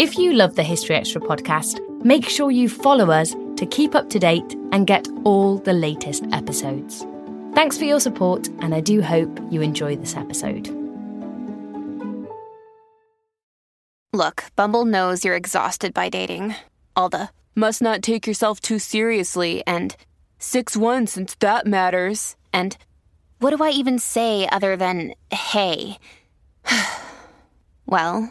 If you love the History Extra podcast, make sure you follow us to keep up to date and get all the latest episodes. Thanks for your support, and I do hope you enjoy this episode. Look, Bumble knows you're exhausted by dating. All the must not take yourself too seriously and 6 1 since that matters. And what do I even say other than hey? well,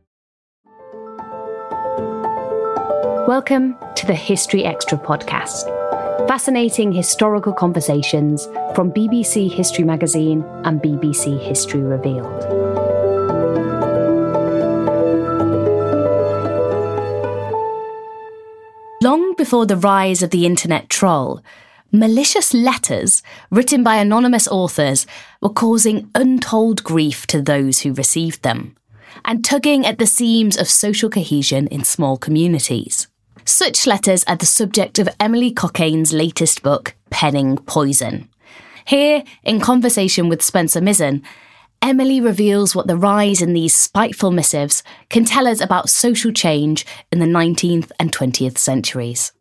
Welcome to the History Extra podcast. Fascinating historical conversations from BBC History Magazine and BBC History Revealed. Long before the rise of the internet troll, malicious letters written by anonymous authors were causing untold grief to those who received them and tugging at the seams of social cohesion in small communities. Such letters are the subject of Emily Cockayne's latest book, Penning Poison. Here, in conversation with Spencer Mizen, Emily reveals what the rise in these spiteful missives can tell us about social change in the 19th and 20th centuries.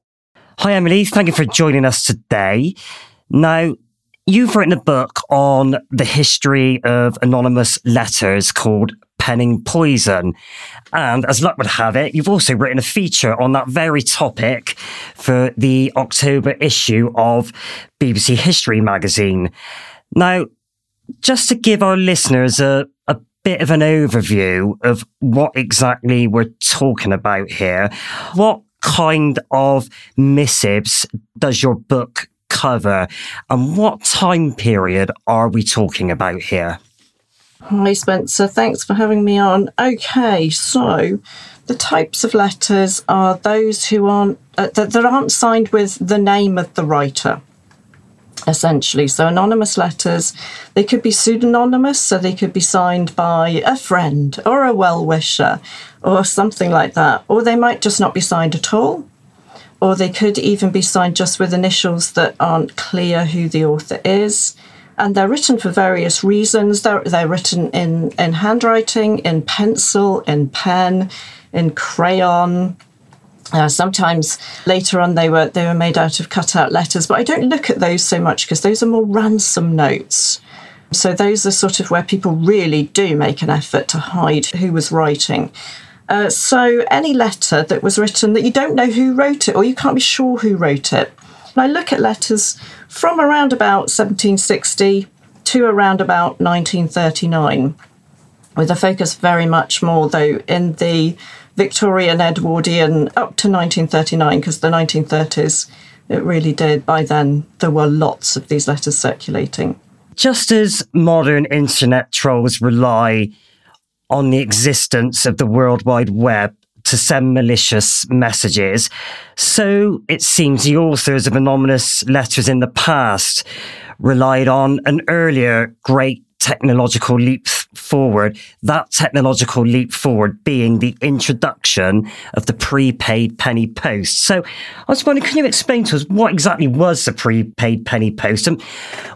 Hi, Emily. Thank you for joining us today. Now, you've written a book on the history of anonymous letters called Penning Poison. And as luck would have it, you've also written a feature on that very topic for the October issue of BBC History magazine. Now, just to give our listeners a, a bit of an overview of what exactly we're talking about here, what kind of missives does your book cover and what time period are we talking about here? Hi, Spencer. Thanks for having me on. Okay, so the types of letters are those who aren't uh, that, that aren't signed with the name of the writer essentially. So anonymous letters, they could be pseudonymous, so they could be signed by a friend or a well-wisher or something like that. Or they might just not be signed at all. Or they could even be signed just with initials that aren't clear who the author is. And they're written for various reasons. They're, they're written in, in handwriting, in pencil, in pen, in crayon, uh, sometimes later on they were they were made out of cut out letters, but I don't look at those so much because those are more ransom notes. So those are sort of where people really do make an effort to hide who was writing. Uh, so any letter that was written that you don't know who wrote it or you can't be sure who wrote it. And I look at letters from around about 1760 to around about 1939, with a focus very much more though in the Victorian Edwardian up to 1939, because the 1930s, it really did. By then, there were lots of these letters circulating. Just as modern internet trolls rely on the existence of the World Wide Web to send malicious messages, so it seems the authors of anonymous letters in the past relied on an earlier great technological leap forward, that technological leap forward being the introduction of the prepaid penny post. So I was wondering, can you explain to us what exactly was the prepaid penny post? And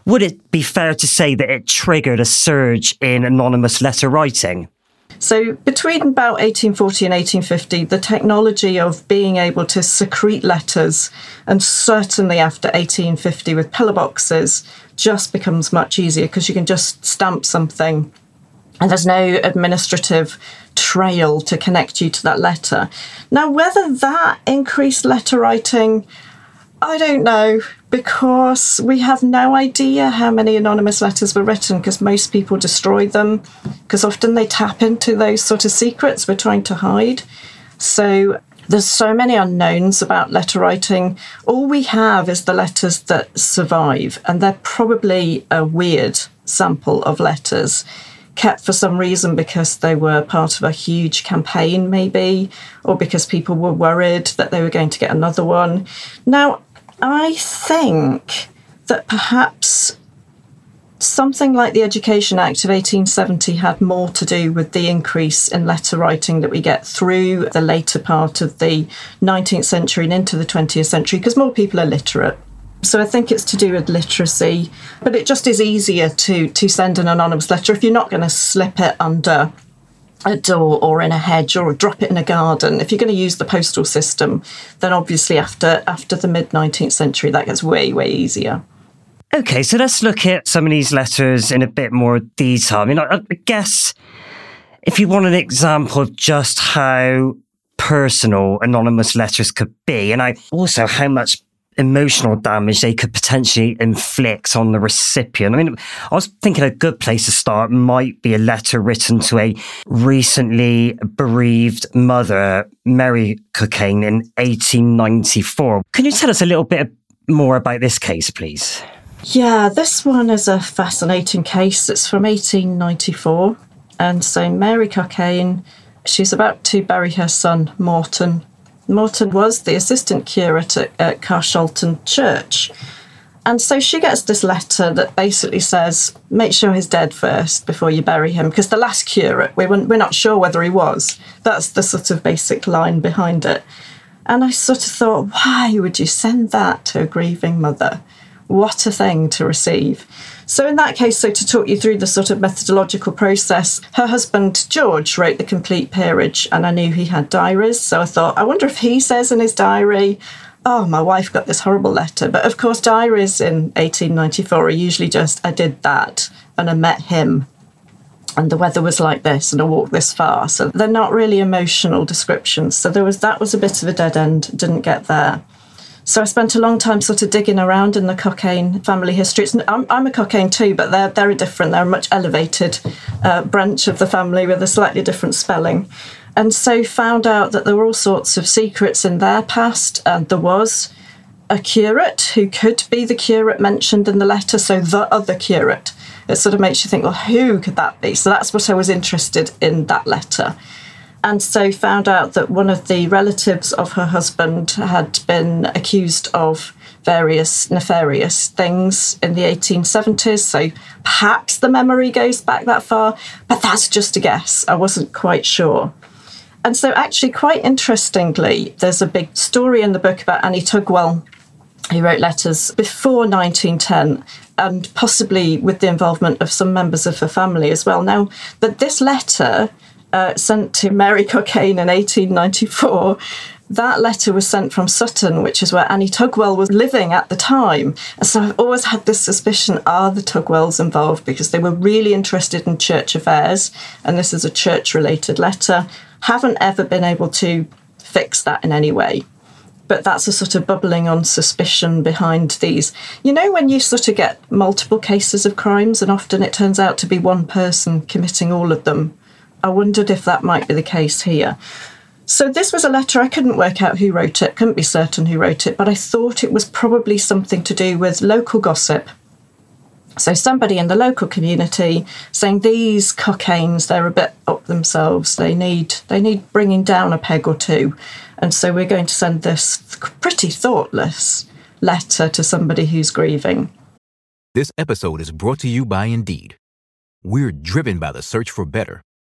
would it be fair to say that it triggered a surge in anonymous letter writing? So, between about 1840 and 1850, the technology of being able to secrete letters, and certainly after 1850 with pillar boxes, just becomes much easier because you can just stamp something and there's no administrative trail to connect you to that letter. Now, whether that increased letter writing, I don't know because we have no idea how many anonymous letters were written because most people destroy them because often they tap into those sort of secrets we're trying to hide. So There's so many unknowns about letter writing. All we have is the letters that survive, and they're probably a weird sample of letters kept for some reason because they were part of a huge campaign, maybe, or because people were worried that they were going to get another one. Now, I think that perhaps something like the Education Act of 1870 had more to do with the increase in letter writing that we get through the later part of the 19th century and into the 20th century because more people are literate. So I think it's to do with literacy, but it just is easier to to send an anonymous letter if you're not going to slip it under a door or in a hedge or drop it in a garden. If you're going to use the postal system, then obviously after after the mid 19th century that gets way way easier. Okay, so let's look at some of these letters in a bit more detail. I mean, I, I guess if you want an example of just how personal anonymous letters could be, and I also how much emotional damage they could potentially inflict on the recipient. I mean, I was thinking a good place to start might be a letter written to a recently bereaved mother, Mary Cokayne, in 1894. Can you tell us a little bit more about this case, please? Yeah, this one is a fascinating case. It's from 1894. And so Mary Cokayne, she's about to bury her son, Morton, Morton was the assistant curate at, at Carshalton Church. And so she gets this letter that basically says, make sure he's dead first before you bury him, because the last curate, we we're not sure whether he was. That's the sort of basic line behind it. And I sort of thought, why would you send that to a grieving mother? What a thing to receive. So, in that case, so to talk you through the sort of methodological process, her husband George wrote the complete peerage, and I knew he had diaries. So I thought, I wonder if he says in his diary, Oh, my wife got this horrible letter. But of course, diaries in 1894 are usually just, I did that and I met him and the weather was like this and I walked this far. So they're not really emotional descriptions. So there was that was a bit of a dead end, didn't get there. So I spent a long time sort of digging around in the Cokayne family history. I'm, I'm, a Cockayne too, but they're very different. They're a much elevated uh, branch of the family with a slightly different spelling. And so found out that there were all sorts of secrets in their past. And there was a curate who could be the curate mentioned in the letter, so the other curate. It sort of makes you think, well, who could that be? So that's what I was interested in that letter and so found out that one of the relatives of her husband had been accused of various nefarious things in the 1870s. So perhaps the memory goes back that far, but that's just a guess. I wasn't quite sure. And so, actually, quite interestingly, there's a big story in the book about Annie Tugwell, who wrote letters before 1910 and possibly with the involvement of some members of her family as well. Now, but this letter uh, sent to Mary Cokayne in 1894. That letter was sent from Sutton, which is where Annie Tugwell was living at the time. And so I've always had this suspicion are the Tugwells involved because they were really interested in church affairs, and this is a church related letter. Haven't ever been able to fix that in any way but that's a sort of bubbling on suspicion behind these. You know, when you sort of get multiple cases of crimes, and often it turns out to be one person committing all of them, I wondered if that might be the case here. So this was a letter I couldn't work out who wrote it, couldn't be certain who wrote it, but I thought it was probably something to do with local gossip. So somebody in the local community saying these Cokaynes, they're a bit up themselves. They need they need bringing down a peg or two, and so we're going to send this pretty thoughtless letter to somebody who's grieving. This episode is brought to you by Indeed. We're driven by the search for better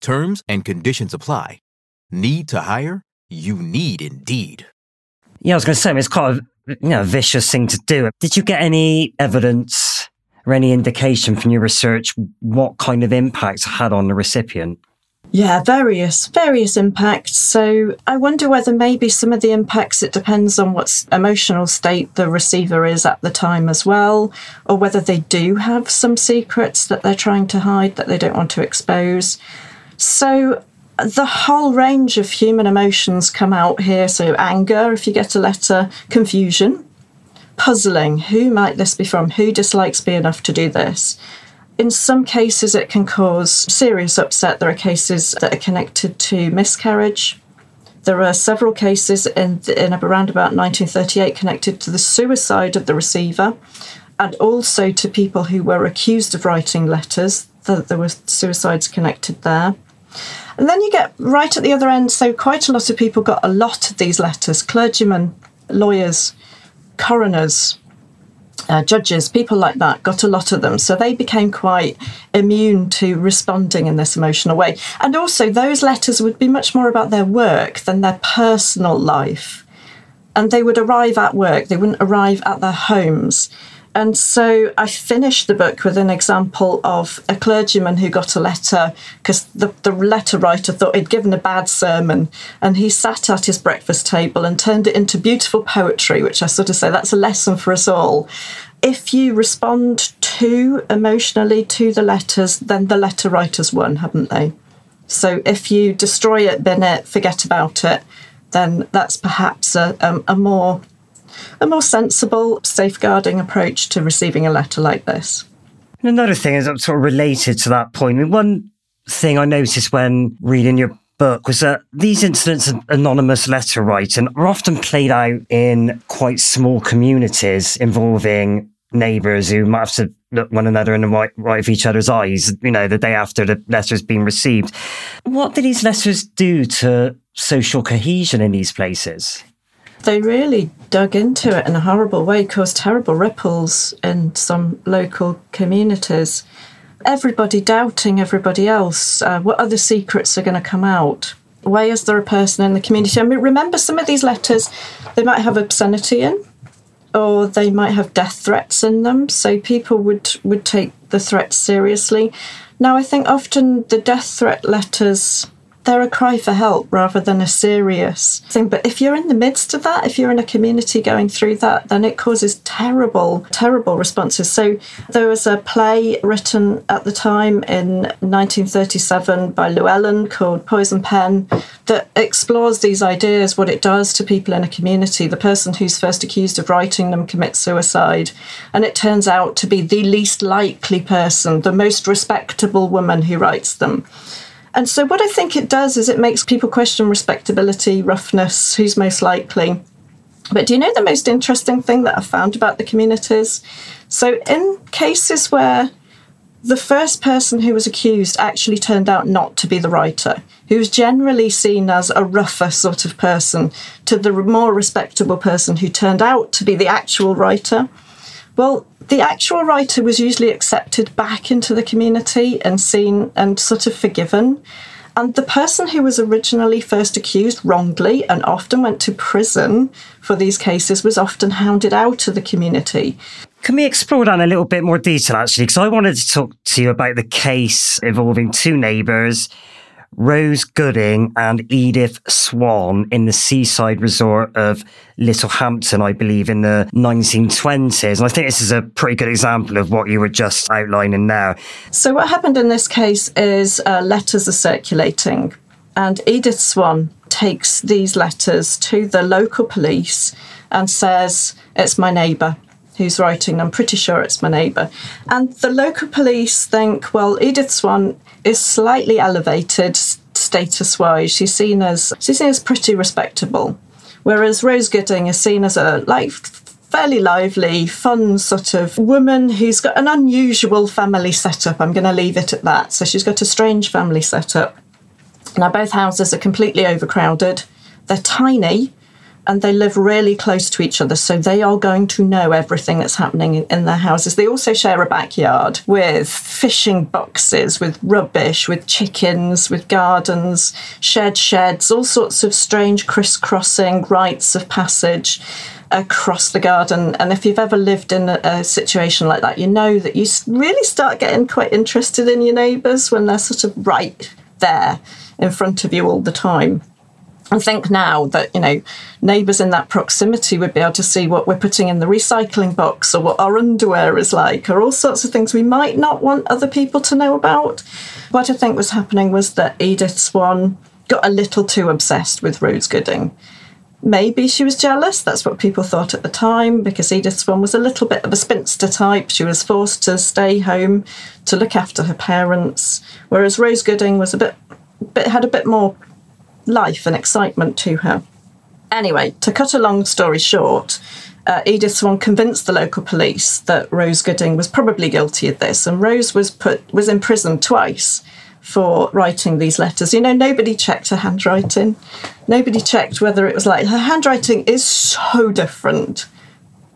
Terms and conditions apply. Need to hire? You need Indeed. Yeah, I was going to say, it's quite a you know, vicious thing to do. Did you get any evidence or any indication from your research what kind of impact it had on the recipient? Yeah, various various impacts. So I wonder whether maybe some of the impacts it depends on what emotional state the receiver is at the time as well, or whether they do have some secrets that they're trying to hide that they don't want to expose. So the whole range of human emotions come out here. So anger, if you get a letter, confusion, puzzling. Who might this be from? Who dislikes me enough to do this? In some cases, it can cause serious upset. There are cases that are connected to miscarriage. There are several cases in, in around about 1938 connected to the suicide of the receiver and also to people who were accused of writing letters, that there were suicides connected there. And then you get right at the other end, so quite a lot of people got a lot of these letters clergymen, lawyers, coroners, uh, judges, people like that, got a lot of them. So they became quite immune to responding in this emotional way. And also, those letters would be much more about their work than their personal life. And they would arrive at work, they wouldn't arrive at their homes. And so I finished the book with an example of a clergyman who got a letter because the, the letter writer thought he'd given a bad sermon. And he sat at his breakfast table and turned it into beautiful poetry, which I sort of say that's a lesson for us all. If you respond too emotionally to the letters, then the letter writers won, haven't they? So if you destroy it, bin it, forget about it, then that's perhaps a, a, a more a more sensible, safeguarding approach to receiving a letter like this. another thing is sort of related to that point. I mean, one thing I noticed when reading your book was that these incidents of anonymous letter writing are often played out in quite small communities involving neighbours who might have to look one another in the right, right of each other's eyes, you know, the day after the letter's been received. What do these letters do to social cohesion in these places? They really dug into it in a horrible way, caused terrible ripples in some local communities. Everybody doubting everybody else. Uh, what other secrets are going to come out? Why is there a person in the community? I mean, remember some of these letters, they might have obscenity in, or they might have death threats in them. So people would, would take the threats seriously. Now, I think often the death threat letters they're a cry for help rather than a serious thing. But if you're in the midst of that, if you're in a community going through that, then it causes terrible, terrible responses. So there was a play written at the time in 1937 by Llewellyn called Poison Pen that explores these ideas, what it does to people in a community. The person who's first accused of writing them commits suicide, and it turns out to be the least likely person, the most respectable woman who writes them. And so, what I think it does is it makes people question respectability, roughness, who's most likely. But do you know the most interesting thing that I found about the communities? So, in cases where the first person who was accused actually turned out not to be the writer, who was generally seen as a rougher sort of person, to the more respectable person who turned out to be the actual writer. Well, the actual writer was usually accepted back into the community and seen and sort of forgiven. And the person who was originally first accused wrongly and often went to prison for these cases was often hounded out of the community. Can we explore that in a little bit more detail, actually? Because I wanted to talk to you about the case involving two neighbours Rose Gooding and Edith Swan in the seaside resort of Littlehampton, I believe, in the 1920s. And I think this is a pretty good example of what you were just outlining now. So, what happened in this case is uh, letters are circulating, and Edith Swan takes these letters to the local police and says, It's my neighbour who's writing. I'm pretty sure it's my neighbour. And the local police think, well, Edith Swan is slightly elevated status wise. She's seen as she's seen as pretty respectable, whereas Rose Gooding is seen as a like fairly lively, fun sort of woman who's got an unusual family setup. I'm going to leave it at that. So she's got a strange family setup. Now both houses are completely overcrowded. They're tiny, and they live really close to each other, so they are going to know everything that's happening in their houses. They also share a backyard with fishing boxes, with rubbish, with chickens, with gardens, shared sheds, all sorts of strange crisscrossing rites of passage across the garden. And if you've ever lived in a, a, situation like that, you know that you really start getting quite interested in your neighbours when they're sort of right there in front of you all the time. I think now that, you know, neighbours in that proximity would be able to see what we're putting in the recycling box or what our underwear is like or all sorts of things we might not want other people to know about. What I think was happening was that Edith Swan got a little too obsessed with Rose Gooding. Maybe she was jealous, that's what people thought at the time, because Edith Swan was a little bit of a spinster type. She was forced to stay home to look after her parents, whereas Rose Gooding was a bit, bit had a bit more life and excitement to her. Anyway, to cut a long story short, uh, Edith Swan convinced the local police that Rose Gooding was probably guilty of this, and Rose was put was imprisoned twice for writing these letters. You know, nobody checked her handwriting. Nobody checked whether it was like her handwriting is so different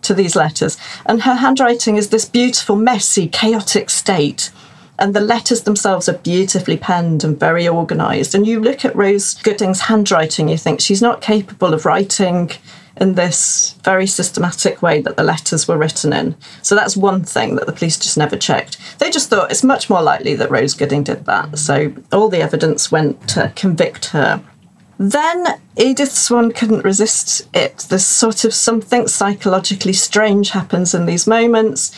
to these letters, and her handwriting is this beautiful, messy, chaotic state and the letters themselves are beautifully penned and very organised. And you look at Rose Gooding's handwriting, you think she's not capable of writing in this very systematic way that the letters were written in. So that's one thing that the police just never checked. They just thought it's much more likely that Rose Gooding did that. So all the evidence went to convict her. Then Edith Swan couldn't resist it. There's sort of something psychologically strange happens in these moments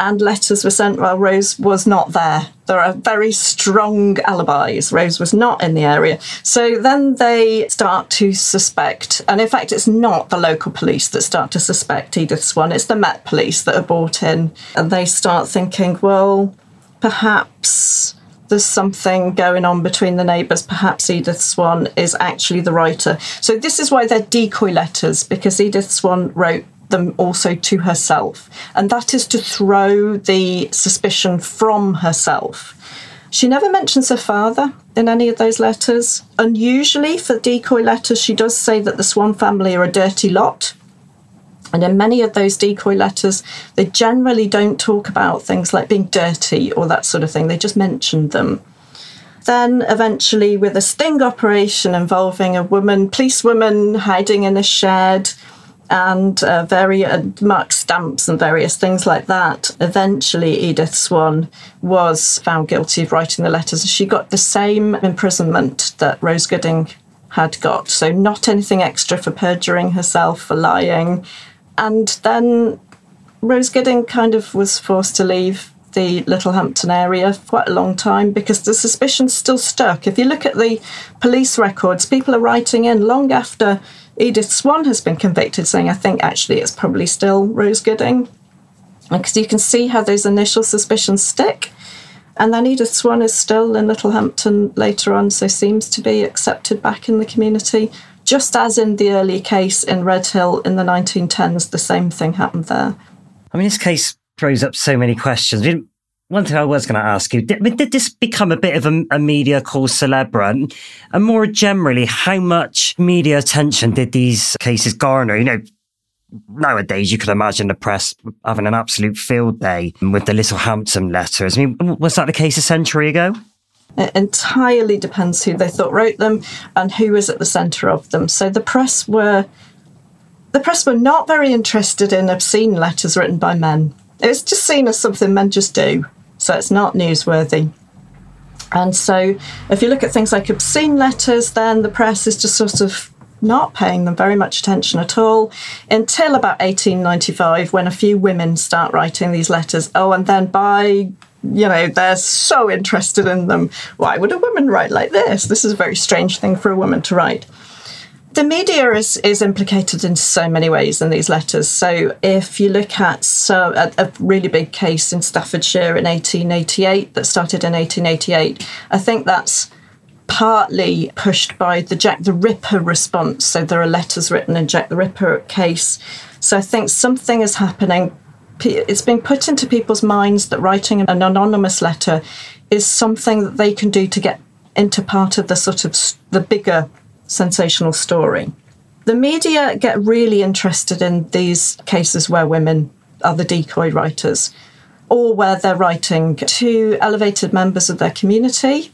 and letters were sent while Rose was not there. There are very strong alibis. Rose was not in the area. So then they start to suspect, and in fact, it's not the local police that start to suspect Edith Swan, it's the Met police that are brought in, and they start thinking, well, perhaps there's something going on between the neighbours. Perhaps Edith Swan is actually the writer. So, this is why they're decoy letters, because Edith Swan wrote them also to herself, and that is to throw the suspicion from herself. She never mentions her father in any of those letters. Unusually for decoy letters, she does say that the Swan family are a dirty lot. And in many of those decoy letters, they generally don't talk about things like being dirty or that sort of thing, they just mention them. Then, eventually, with a sting operation involving a woman, policewoman hiding in a shed, and uh, various uh, mark stamps and various things like that. Eventually, Edith Swan was found guilty of writing the letters. She got the same imprisonment that Rose Gooding had got, so not anything extra for perjuring herself, for lying. And then Rose Gooding kind of was forced to leave the Littlehampton area for quite a long time because the suspicion still stuck. If you look at the police records, people are writing in long after Edith Swan has been convicted, saying, I think actually it's probably still Rose Gooding. Because you can see how those initial suspicions stick. And then Edith Swan is still in Littlehampton later on, so seems to be accepted back in the community. Just as in the early case in Redhill in the 1910s, the same thing happened there. I mean, this case throws up so many questions. One thing I was going to ask you, did, did this become a bit of a, a media cause celebre? And more generally, how much media attention did these cases garner? You know, nowadays you could imagine the press having an absolute field day with the Littlehampton letters. I mean, was that the case a century ago? It entirely depends who they thought wrote them and who was at the centre of them. So the press were the press were not very interested in obscene letters written by men. It was just seen as something men just do so it's not newsworthy. And so, if you look at things like obscene letters, then the press is just sort of not paying them very much attention at all until about 1895 when a few women start writing these letters. Oh, and then by you know, they're so interested in them. Why would a woman write like this? This is a very strange thing for a woman to write the media is, is implicated in so many ways in these letters. So, if you look at so, a, a, really big case in Staffordshire in 1888 that started in 1888, I think that's partly pushed by the Jack the Ripper response. So, there are letters written in Jack the Ripper case. So, I think something is happening. It's being put into people's minds that writing an anonymous letter is something that they can do to get into part of the sort of the bigger sensational story. The media get really interested in these cases where women are the decoy writers or where they're writing to elevated members of their community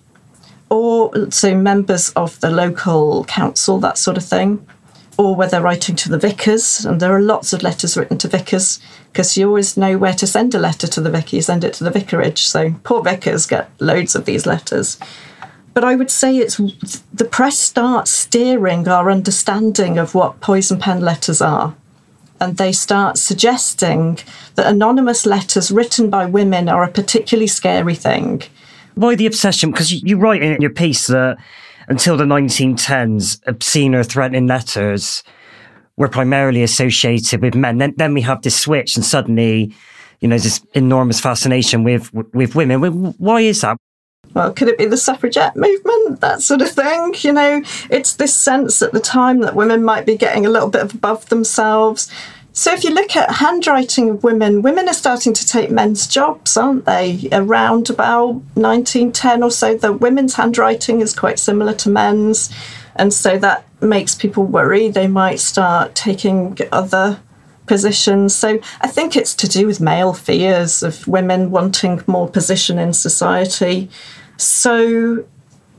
or so members of the local council, that sort of thing, or where they're writing to the vicars. And there are lots of letters written to vicars because you always know where to send a letter to the vicar, you send it to the vicarage. So poor vicars get loads of these letters. But I would say it's the press starts steering our understanding of what poison pen letters are. And they start suggesting that anonymous letters written by women are a particularly scary thing. Why the obsession? Because you write in your piece that until the 1910s, obscene or threatening letters were primarily associated with men. Then, then we have this switch, and suddenly, you know, this enormous fascination with with women. Why is that? Well, could it be the suffragette movement, that sort of thing? You know, it's this sense at the time that women might be getting a little bit above themselves. So if you look at handwriting of women, women are starting to take men's jobs, aren't they? Around about 1910 or so, the women's handwriting is quite similar to men's. And so that makes people worry. They might start taking other positions. So I think it's to do with male fears of women wanting more position in society. So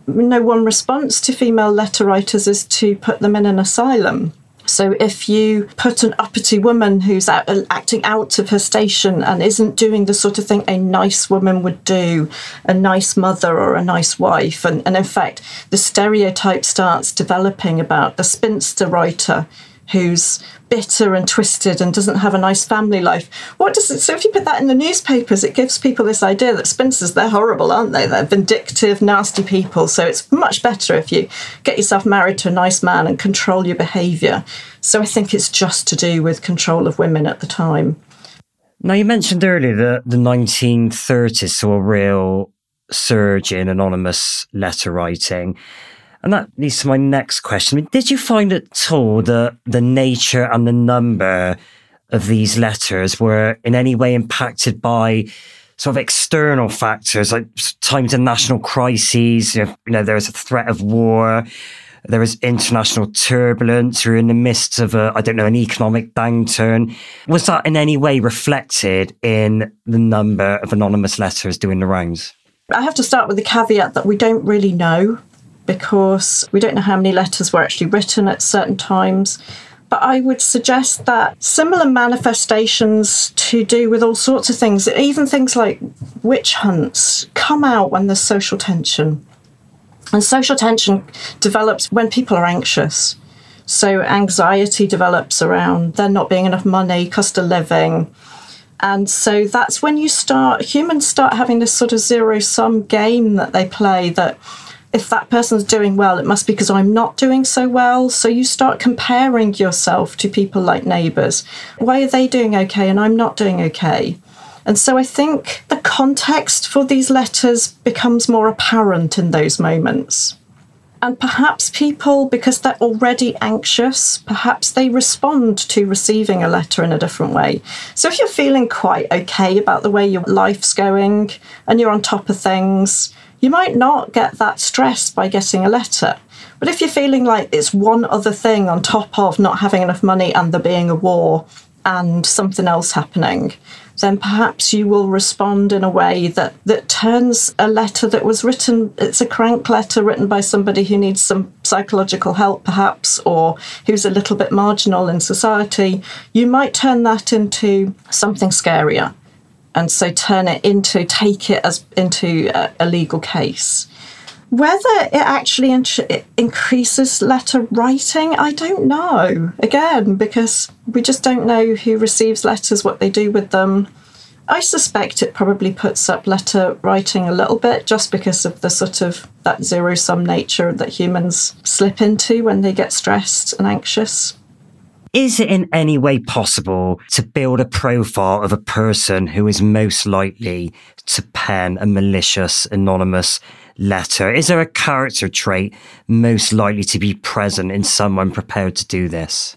no one response to female letter writers is to put them in an asylum. So if you put an uppity woman who's out, acting out of her station and isn't doing the sort of thing a nice woman would do, a nice mother or a nice wife, and, and in fact, the stereotype starts developing about the spinster writer who's bitter and twisted and doesn't have a nice family life. What does it? So if you put that in the newspapers, it gives people this idea that spinsters they're horrible, aren't they? They're vindictive, nasty people. So it's much better if you get yourself married to a nice man and control your behaviour. So I think it's just to do with control of women at the time. Now you mentioned earlier that the 1930s saw a real surge in anonymous letter writing. And that leads to my next question. Did you find at all that the nature and the number of these letters were in any way impacted by sort of external factors like times of national crises? You know, you know there was a threat of war. There was international turbulence. We're in the midst of a, I don't know, an economic downturn. Was that in any way reflected in the number of anonymous letters doing the rounds? I have to start with the caveat that we don't really know because we don't know how many letters were actually written at certain times. But I would suggest that similar manifestations to do with all sorts of things, even things like witch hunts, come out when there's social tension. And social tension develops when people are anxious. So anxiety develops around there not being enough money, cost of living. And so that's when you start, humans start having this sort of zero sum game that they play that if that person's doing well, it must be because I'm not doing so well. So you start comparing yourself to people like neighbours. Why are they doing okay and I'm not doing okay? And so I think the context for these letters becomes more apparent in those moments. And perhaps people, because they're already anxious, perhaps they respond to receiving a letter in a different way. So if you're feeling quite okay about the way your life's going and you're on top of things, you might not get that stress by getting a letter. But if you're feeling like it's one other thing on top of not having enough money and there being a war and something else happening, then perhaps you will respond in a way that, that turns a letter that was written, it's a crank letter written by somebody who needs some psychological help, perhaps, or who's a little bit marginal in society. You might turn that into something scarier and so turn it into take it as into a, a legal case. Whether it actually in- increases letter writing, I don't know. Again, because we just don't know who receives letters, what they do with them. I suspect it probably puts up letter writing a little bit just because of the sort of that zero sum nature that humans slip into when they get stressed and anxious. Is it in any way possible to build a profile of a person who is most likely to pen a malicious, anonymous letter? Is there a character trait most likely to be present in someone prepared to do this?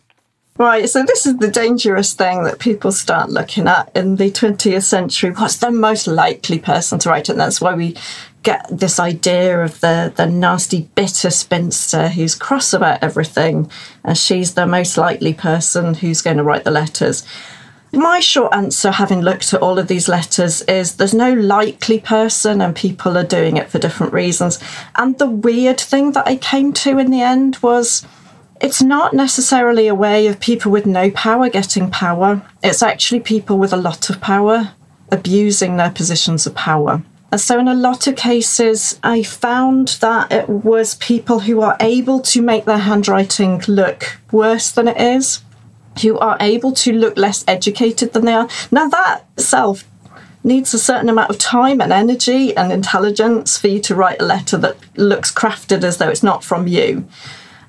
Right, so this is the dangerous thing that people start looking at in the 20th century. What's the most likely person to write it? And that's why we get this idea of the, the nasty, bitter spinster who's cross about everything, and she's the most likely person who's going to write the letters. My short answer, having looked at all of these letters, is there's no likely person, and people are doing it for different reasons. And the weird thing that I came to in the end was it's not necessarily a way of people with no power getting power, it's actually people with a lot of power abusing their positions of power. And so, in a lot of cases, I found that it was people who are able to make their handwriting look worse than it is, who are able to look less educated than they are. Now, that itself needs a certain amount of time and energy and intelligence for you to write a letter that looks crafted as though it's not from you.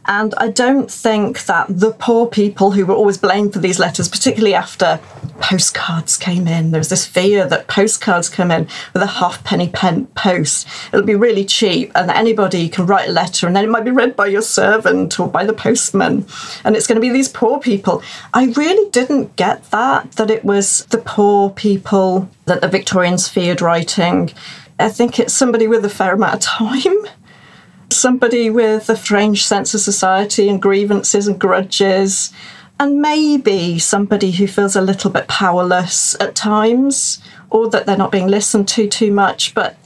And I don't think that the poor people who were always blamed for these letters, particularly after postcards came in, there was this fear that postcards come in with a halfpenny pen post. It'll be really cheap, and anybody can write a letter, and then it might be read by your servant or by the postman, and it's going to be these poor people. I really didn't get that, that it was the poor people that the Victorians feared writing. I think it's somebody with a fair amount of time somebody with a strange sense of society and grievances and grudges, and maybe somebody who feels a little bit powerless at times or that they're not being listened to too much. But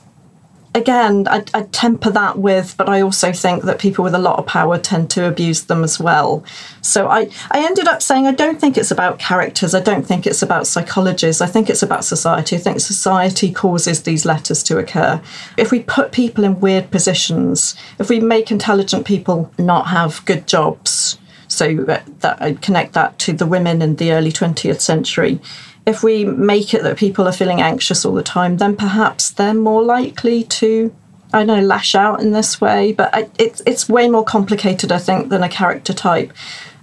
again, I, temper that with, but I also think that people with a lot of power tend to abuse them as well. So I, I ended up saying I don't think it's about characters. I don't think it's about psychologists. I think it's about society. I think society causes these letters to occur. If we put people in weird positions, if we make intelligent people not have good jobs, so that I connect that to the women in the early 20th century if we make it that people are feeling anxious all the time, then perhaps they're more likely to, I know, lash out in this way. But I, it's it's way more complicated, I think, than a character type.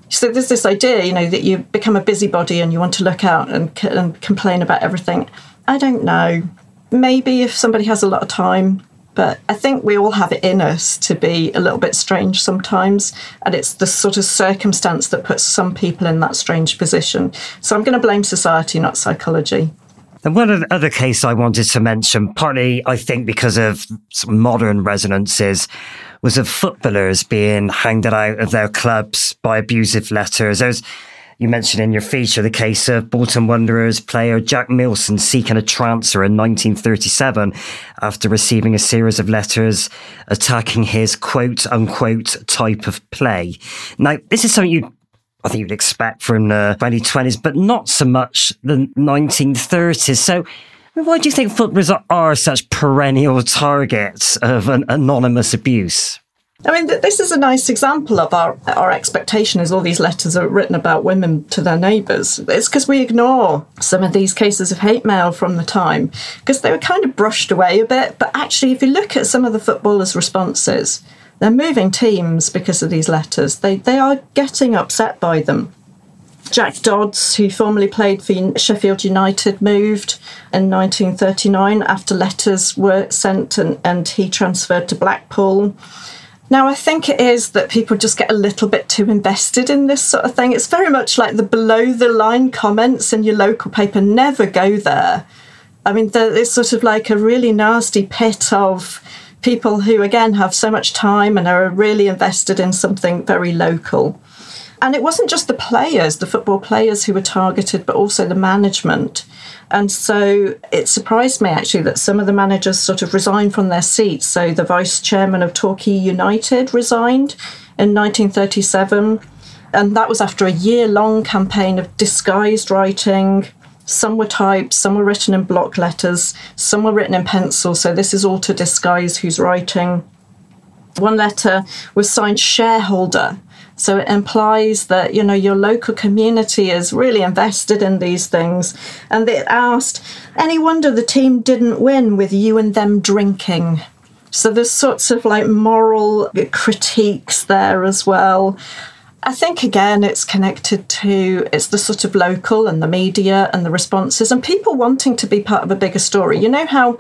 So there's this idea, you know, that you become a busybody and you want to look out and, and complain about everything. I don't know. Maybe if somebody has a lot of time, but I think we all have it in us to be a little bit strange sometimes. And it's the sort of circumstance that puts some people in that strange position. So I'm going to blame society, not psychology. And one other case I wanted to mention, partly I think because of modern resonances, was of footballers being hanged out of their clubs by abusive letters. There's you mentioned in your feature the case of Bolton Wanderers player Jack Milsom seeking a transfer in 1937 after receiving a series of letters attacking his quote unquote type of play. Now, this is something you I think you'd expect from the 2020s, but not so much the 1930s. So, why do you think footballers are such perennial targets of an anonymous abuse? I mean, this is a nice example of our, our expectation is all these letters are written about women to their neighbours. It's because we ignore some of these cases of hate mail from the time because they were kind of brushed away a bit. But actually, if you look at some of the footballers' responses, they're moving teams because of these letters. They, they are getting upset by them. Jack Dodds, who formerly played for Sheffield United, moved in 1939 after letters were sent and, and he transferred to Blackpool. Now, I think it is that people just get a little bit too invested in this sort of thing. It's very much like the below the line comments in your local paper never go there. I mean, it's sort of like a really nasty pit of people who, again, have so much time and are really invested in something very local. And it wasn't just the players, the football players who were targeted, but also the management. And so it surprised me actually that some of the managers sort of resigned from their seats. So the vice chairman of Torquay United resigned in 1937. And that was after a year long campaign of disguised writing. Some were typed, some were written in block letters, some were written in pencil. So this is all to disguise who's writing. One letter was signed shareholder so it implies that, you know, your local community is really invested in these things. And they asked, any wonder the team didn't win with you and them drinking? So there's sorts of like moral critiques there as well. I think again it's connected to it's the sort of local and the media and the responses and people wanting to be part of a bigger story. You know how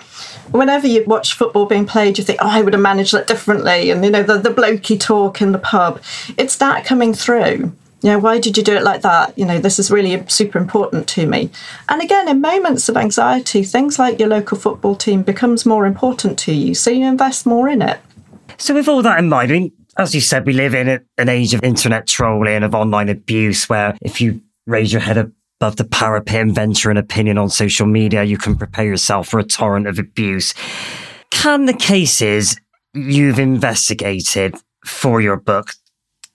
whenever you watch football being played, you think, oh, I would have managed that differently, and you know the the blokey talk in the pub. It's that coming through. You know, why did you do it like that? You know, this is really super important to me. And again, in moments of anxiety, things like your local football team becomes more important to you, so you invest more in it. So, with all that in mind, I mean, as you said, we live in an age of internet trolling, of online abuse, where if you raise your head above the parapet and venture an opinion on social media, you can prepare yourself for a torrent of abuse. Can the cases you've investigated for your book,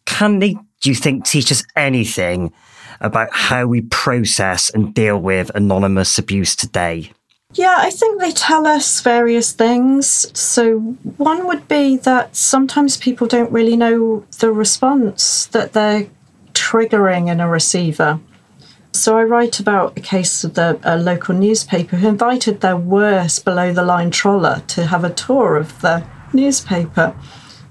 can they, do you think, teach us anything about how we process and deal with anonymous abuse today? Yeah, I think they tell us various things. So, one would be that sometimes people don't really know the response that they're triggering in a receiver. So, I write about a case of the, a local newspaper who invited their worst below the line troller to have a tour of the newspaper.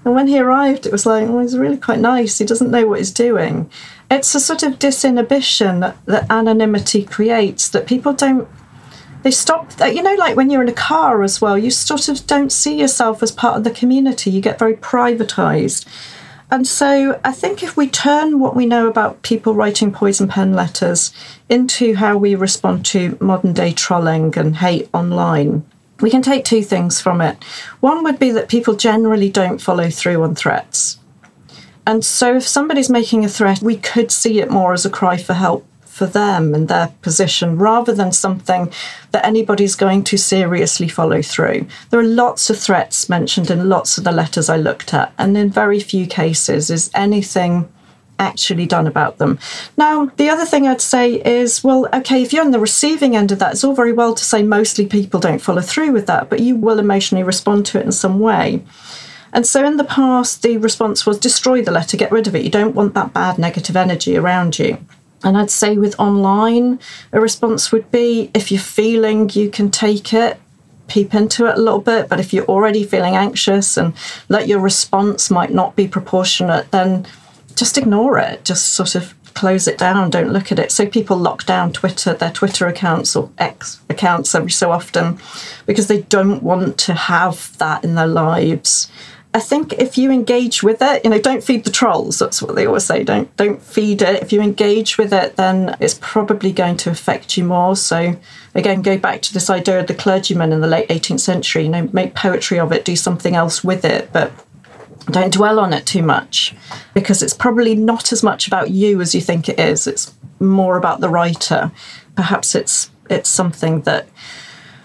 And when he arrived, it was like, oh, he's really quite nice. He doesn't know what he's doing. It's a sort of disinhibition that anonymity creates that people don't they stop uh, you know like when you're in a car as well you sort of don't see yourself as part of the community you get very privatized and so I think if we turn what we know about people writing poison pen letters into how we respond to modern day trolling and hate online, we can take two things from it. One would be that people generally don't follow through on threats. And so if somebody's making a threat, we could see it more as a cry for help for them and their position rather than something that anybody's going to seriously follow through. There are lots of threats mentioned in lots of the letters I looked at, and in very few cases is anything actually done about them. Now, the other thing I'd say is well, okay, if you're on the receiving end of that, it's all very well to say mostly people don't follow through with that, but you will emotionally respond to it in some way. And so in the past, the response was destroy the letter, get rid of it. You don't want that bad negative energy around you. And I'd say with online, a response would be if you're feeling you can take it, peep into it a little bit. But if you're already feeling anxious and that your response might not be proportionate, then just ignore it. Just sort of close it down, don't look at it. So people lock down Twitter, their Twitter accounts or X accounts every so often because they don't want to have that in their lives. I think if you engage with it, you know, don't feed the trolls. That's what they always say. Don't don't feed it. If you engage with it, then it's probably going to affect you more. So again, go back to this idea of the clergyman in the late 18th century. You know, make poetry of it, do something else with it, but don't dwell on it too much because it's probably not as much about you as you think it is. It's more about the writer. Perhaps it's it's something that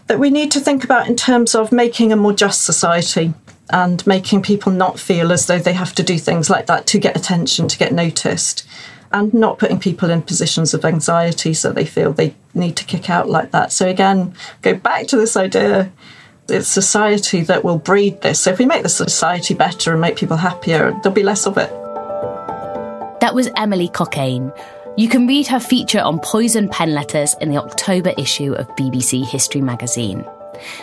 that we need to think about in terms of making a more just society and making people not feel as though they have to do things like that to get attention, to get noticed, and not putting people in positions of anxiety so they feel they need to kick out like that. So, again, go back to this idea it's society that will breed this. So, if we make the society better and make people happier, there'll be less of it. That was Emily Cockayne. You can read her feature on poison pen letters in the October issue of BBC History magazine.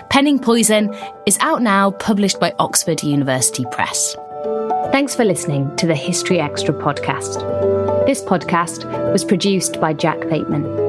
Penning Poison is out now, published by Oxford University Press. Thanks for listening to the HistoryExtra podcast. This podcast was produced by Jack Bateman.